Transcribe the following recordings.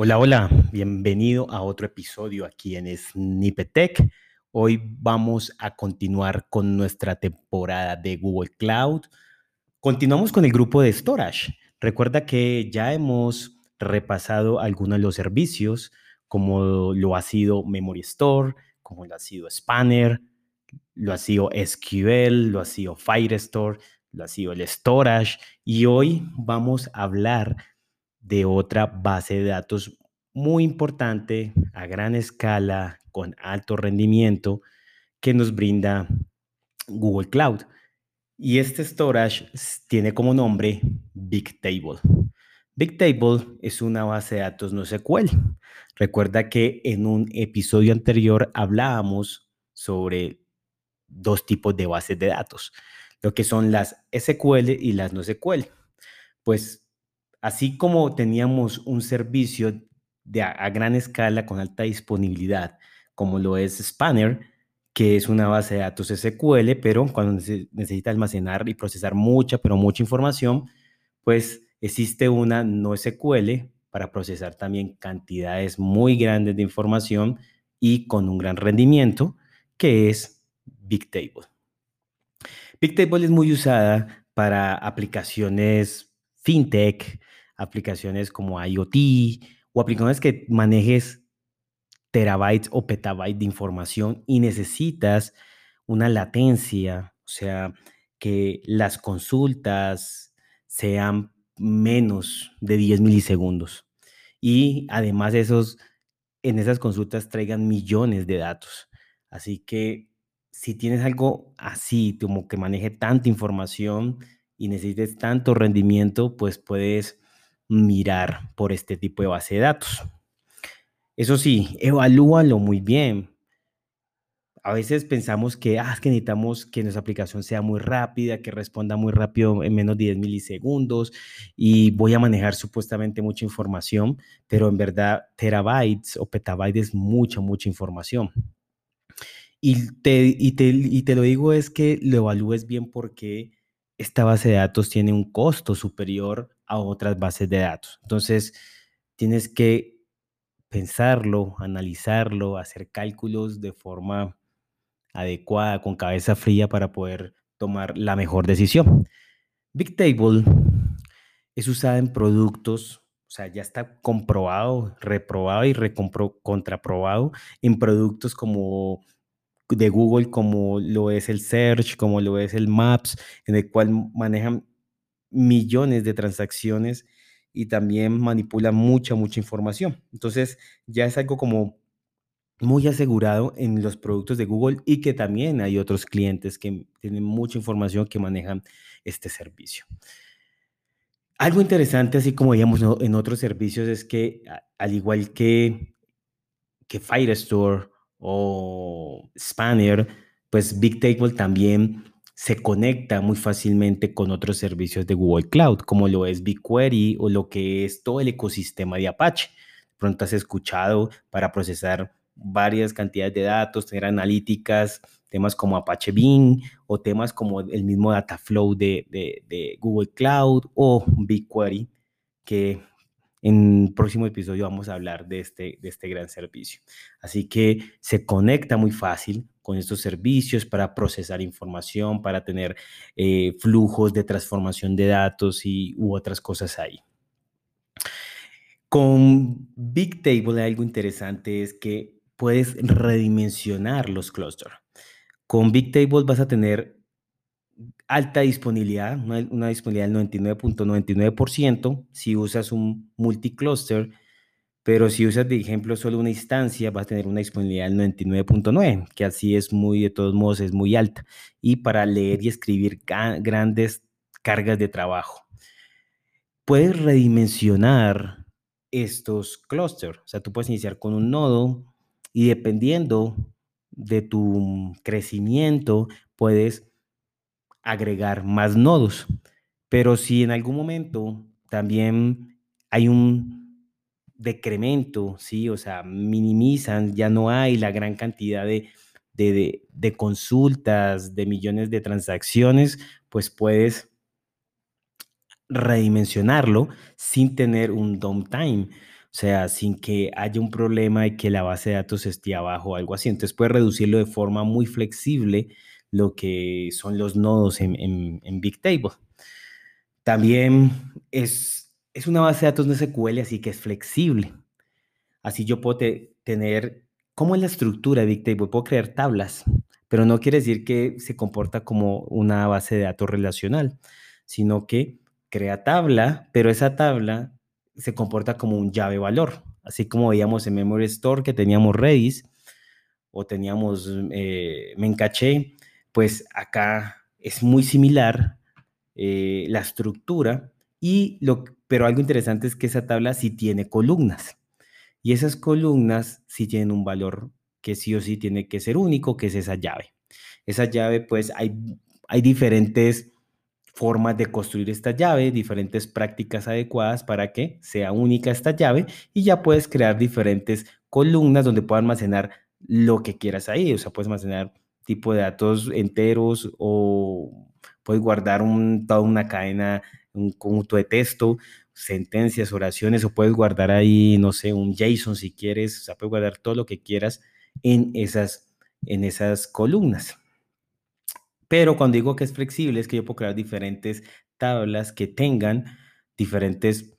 Hola, hola, bienvenido a otro episodio aquí en Snippetech. Hoy vamos a continuar con nuestra temporada de Google Cloud. Continuamos con el grupo de Storage. Recuerda que ya hemos repasado algunos de los servicios, como lo ha sido Memory Store, como lo ha sido Spanner, lo ha sido SQL, lo ha sido Firestore, lo ha sido el Storage. Y hoy vamos a hablar de otra base de datos muy importante a gran escala con alto rendimiento que nos brinda Google Cloud. Y este storage tiene como nombre Bigtable. Bigtable es una base de datos no SQL. Recuerda que en un episodio anterior hablábamos sobre dos tipos de bases de datos, lo que son las SQL y las no SQL. Pues así como teníamos un servicio de a, gran escala con alta disponibilidad, como lo es Spanner, que es una base de datos SQL, pero cuando necesita almacenar y procesar mucha, pero mucha información, pues existe una no SQL para procesar también cantidades muy grandes de información y con un gran rendimiento, que es Bigtable. Bigtable es muy usada para aplicaciones fintech, aplicaciones como IoT o aplicaciones que manejes terabytes o petabytes de información y necesitas una latencia, o sea, que las consultas sean menos de 10 milisegundos. Y además esos, en esas consultas traigan millones de datos. Así que si tienes algo así, como que maneje tanta información y necesites tanto rendimiento, pues puedes mirar por este tipo de base de datos. Eso sí, evalúalo muy bien. A veces pensamos que, ah, que necesitamos que nuestra aplicación sea muy rápida, que responda muy rápido en menos de 10 milisegundos y voy a manejar supuestamente mucha información, pero en verdad terabytes o petabytes es mucha, mucha información. Y te, y te, y te lo digo es que lo evalúes bien porque esta base de datos tiene un costo superior a otras bases de datos. Entonces, tienes que pensarlo, analizarlo, hacer cálculos de forma adecuada, con cabeza fría para poder tomar la mejor decisión. Bigtable es usada en productos, o sea, ya está comprobado, reprobado y contraprobado en productos como de Google como lo es el Search, como lo es el Maps, en el cual manejan millones de transacciones y también manipulan mucha, mucha información. Entonces ya es algo como muy asegurado en los productos de Google y que también hay otros clientes que tienen mucha información que manejan este servicio. Algo interesante, así como veíamos en otros servicios, es que al igual que, que Firestore o Spanner, pues Bigtable también se conecta muy fácilmente con otros servicios de Google Cloud, como lo es BigQuery o lo que es todo el ecosistema de Apache. Pronto has escuchado para procesar varias cantidades de datos, tener analíticas, temas como Apache Beam o temas como el mismo Dataflow de, de, de Google Cloud o BigQuery, que en el próximo episodio vamos a hablar de este, de este gran servicio. Así que se conecta muy fácil con estos servicios para procesar información, para tener eh, flujos de transformación de datos y u otras cosas ahí. Con Bigtable algo interesante es que puedes redimensionar los clusters. Con Bigtable vas a tener alta disponibilidad, una, disponibilidad del 99.99% si usas un multicluster, pero si usas, de ejemplo, solo una instancia, vas a tener una disponibilidad del 99.9, que así es muy, de todos modos, es muy alta. Y para leer y escribir grandes cargas de trabajo. Puedes redimensionar estos clusters, o sea, tú puedes iniciar con un nodo y dependiendo de tu crecimiento, puedes agregar más nodos. Pero si en algún momento también hay un decremento, ¿sí? O sea, minimizan, ya no hay la gran cantidad de, de, consultas, de millones de transacciones, pues puedes redimensionarlo sin tener un downtime. O sea, sin que haya un problema de que la base de datos esté abajo o algo así. Entonces puedes reducirlo de forma muy flexible lo que son los nodos en, en, Bigtable. También es, es una base de datos no SQL, así que es flexible. Así yo puedo tener, ¿cómo es la estructura de Bigtable? Puedo crear tablas, pero no quiere decir que se comporta como una base de datos relacional, sino que crea tabla, pero esa tabla se comporta como un llave valor, así como veíamos en Memory Store que teníamos Redis o teníamos eh, Mencaché, pues acá es muy similar eh, la estructura y lo, pero algo interesante es que esa tabla sí tiene columnas y esas columnas sí tienen un valor que sí o sí tiene que ser único, que es esa llave. Esa llave, pues hay, hay diferentes formas de construir esta llave, diferentes prácticas adecuadas para que sea única esta llave y ya puedes crear diferentes columnas donde puedas almacenar lo que quieras ahí, o sea, puedes almacenar tipo de datos enteros o puedes guardar toda una cadena, un conjunto de texto, sentencias, oraciones, o puedes guardar ahí, no sé, un JSON si quieres, o sea, puedes guardar todo lo que quieras en esas, en esas columnas. Pero cuando digo que es flexible, es que yo puedo crear diferentes tablas que tengan diferentes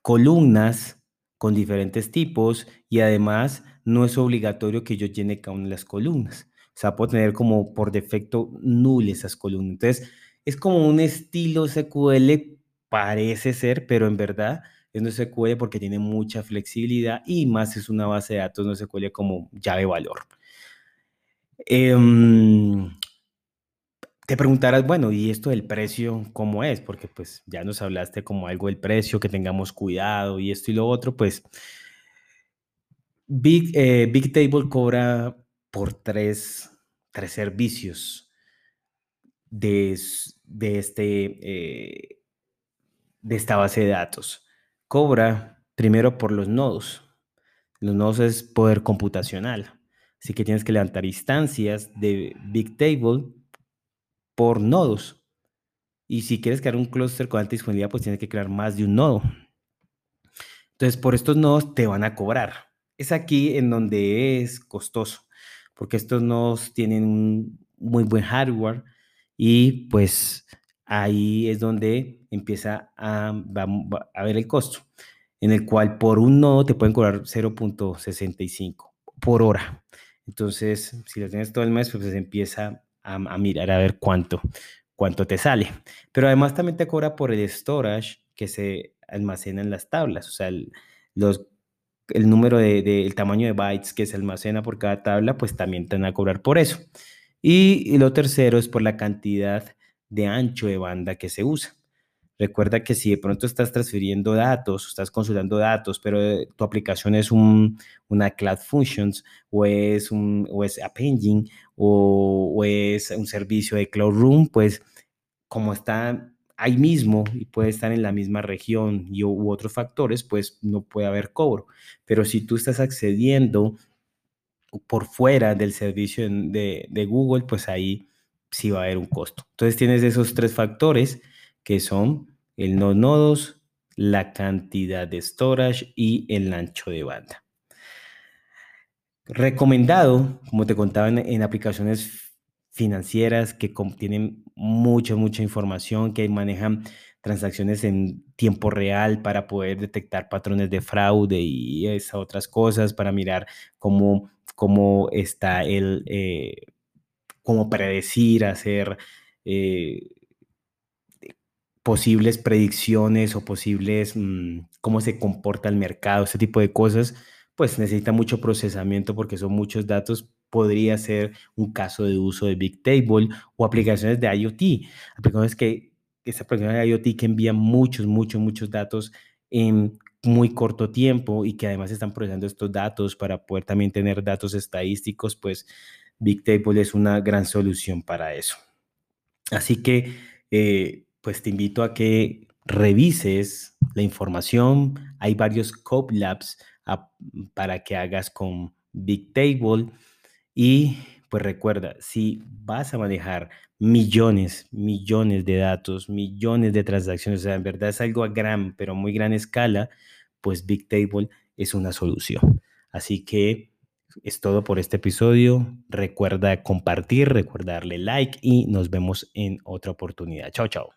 columnas con diferentes tipos y además no es obligatorio que yo llene cada una de las columnas. O sea, puedo tener como por defecto null esas columnas. Entonces, es como un estilo SQL, parece ser, pero en verdad es no SQL porque tiene mucha flexibilidad y más es una base de datos no SQL como llave valor. Eh, te preguntarás, bueno, ¿y esto del precio cómo es? Porque pues ya nos hablaste como algo del precio, que tengamos cuidado y esto y lo otro, pues Big, eh, Big Table cobra por tres, tres servicios de, de, este, eh, de esta base de datos. Cobra primero por los nodos. Los nodos es poder computacional. Así que tienes que levantar instancias de Big Table por nodos. Y si quieres crear un clúster con alta disponibilidad, pues tienes que crear más de un nodo. Entonces, por estos nodos te van a cobrar. Es aquí en donde es costoso, porque estos nodos tienen un muy buen hardware y pues ahí es donde empieza a, a ver el costo, en el cual por un nodo te pueden cobrar 0.65 por hora. Entonces, si lo tienes todo el mes, pues empieza a, mirar a ver cuánto, cuánto te sale. Pero además también te cobra por el storage que se almacena en las tablas, o sea, el, los, el número de, el tamaño de bytes que se almacena por cada tabla, pues también te van a cobrar por eso. Y, y lo tercero es por la cantidad de ancho de banda que se usa. Recuerda que si de pronto estás transfiriendo datos, estás consultando datos, pero eh, tu aplicación es un, una Cloud Functions o es, un, o es App Engine o, es un servicio de Cloud Room, pues como está ahí mismo y puede estar en la misma región y, u otros factores, pues no puede haber cobro. Pero si tú estás accediendo por fuera del servicio de, Google, pues ahí sí va a haber un costo. Entonces tienes esos tres factores que son el no nodos, la cantidad de storage y el ancho de banda. Recomendado, como te contaba, en, aplicaciones financieras que contienen mucha, mucha información, que manejan transacciones en tiempo real para poder detectar patrones de fraude y esas otras cosas, para mirar cómo, cómo está el, eh, cómo predecir, hacer eh, posibles predicciones o posibles mm, cómo se comporta el mercado, ese tipo de cosas, pues necesita mucho procesamiento porque son muchos datos. Podría ser un caso de uso de Big Table o aplicaciones de IoT, aplicaciones que, esa aplicación de IoT que envían muchos, muchos, muchos datos en muy corto tiempo y que además están procesando estos datos para poder también tener datos estadísticos, pues Big Table es una gran solución para eso. Así que eh, pues te invito a que revises la información. Hay varios Code Labs para que hagas con Big Table. Y pues recuerda, si vas a manejar millones, millones de datos, millones de transacciones, o sea, en verdad es algo a gran, pero muy gran escala, pues Bigtable es una solución. Así que es todo por este episodio. Recuerda compartir, recuerda darle like y nos vemos en otra oportunidad. Chao, chao.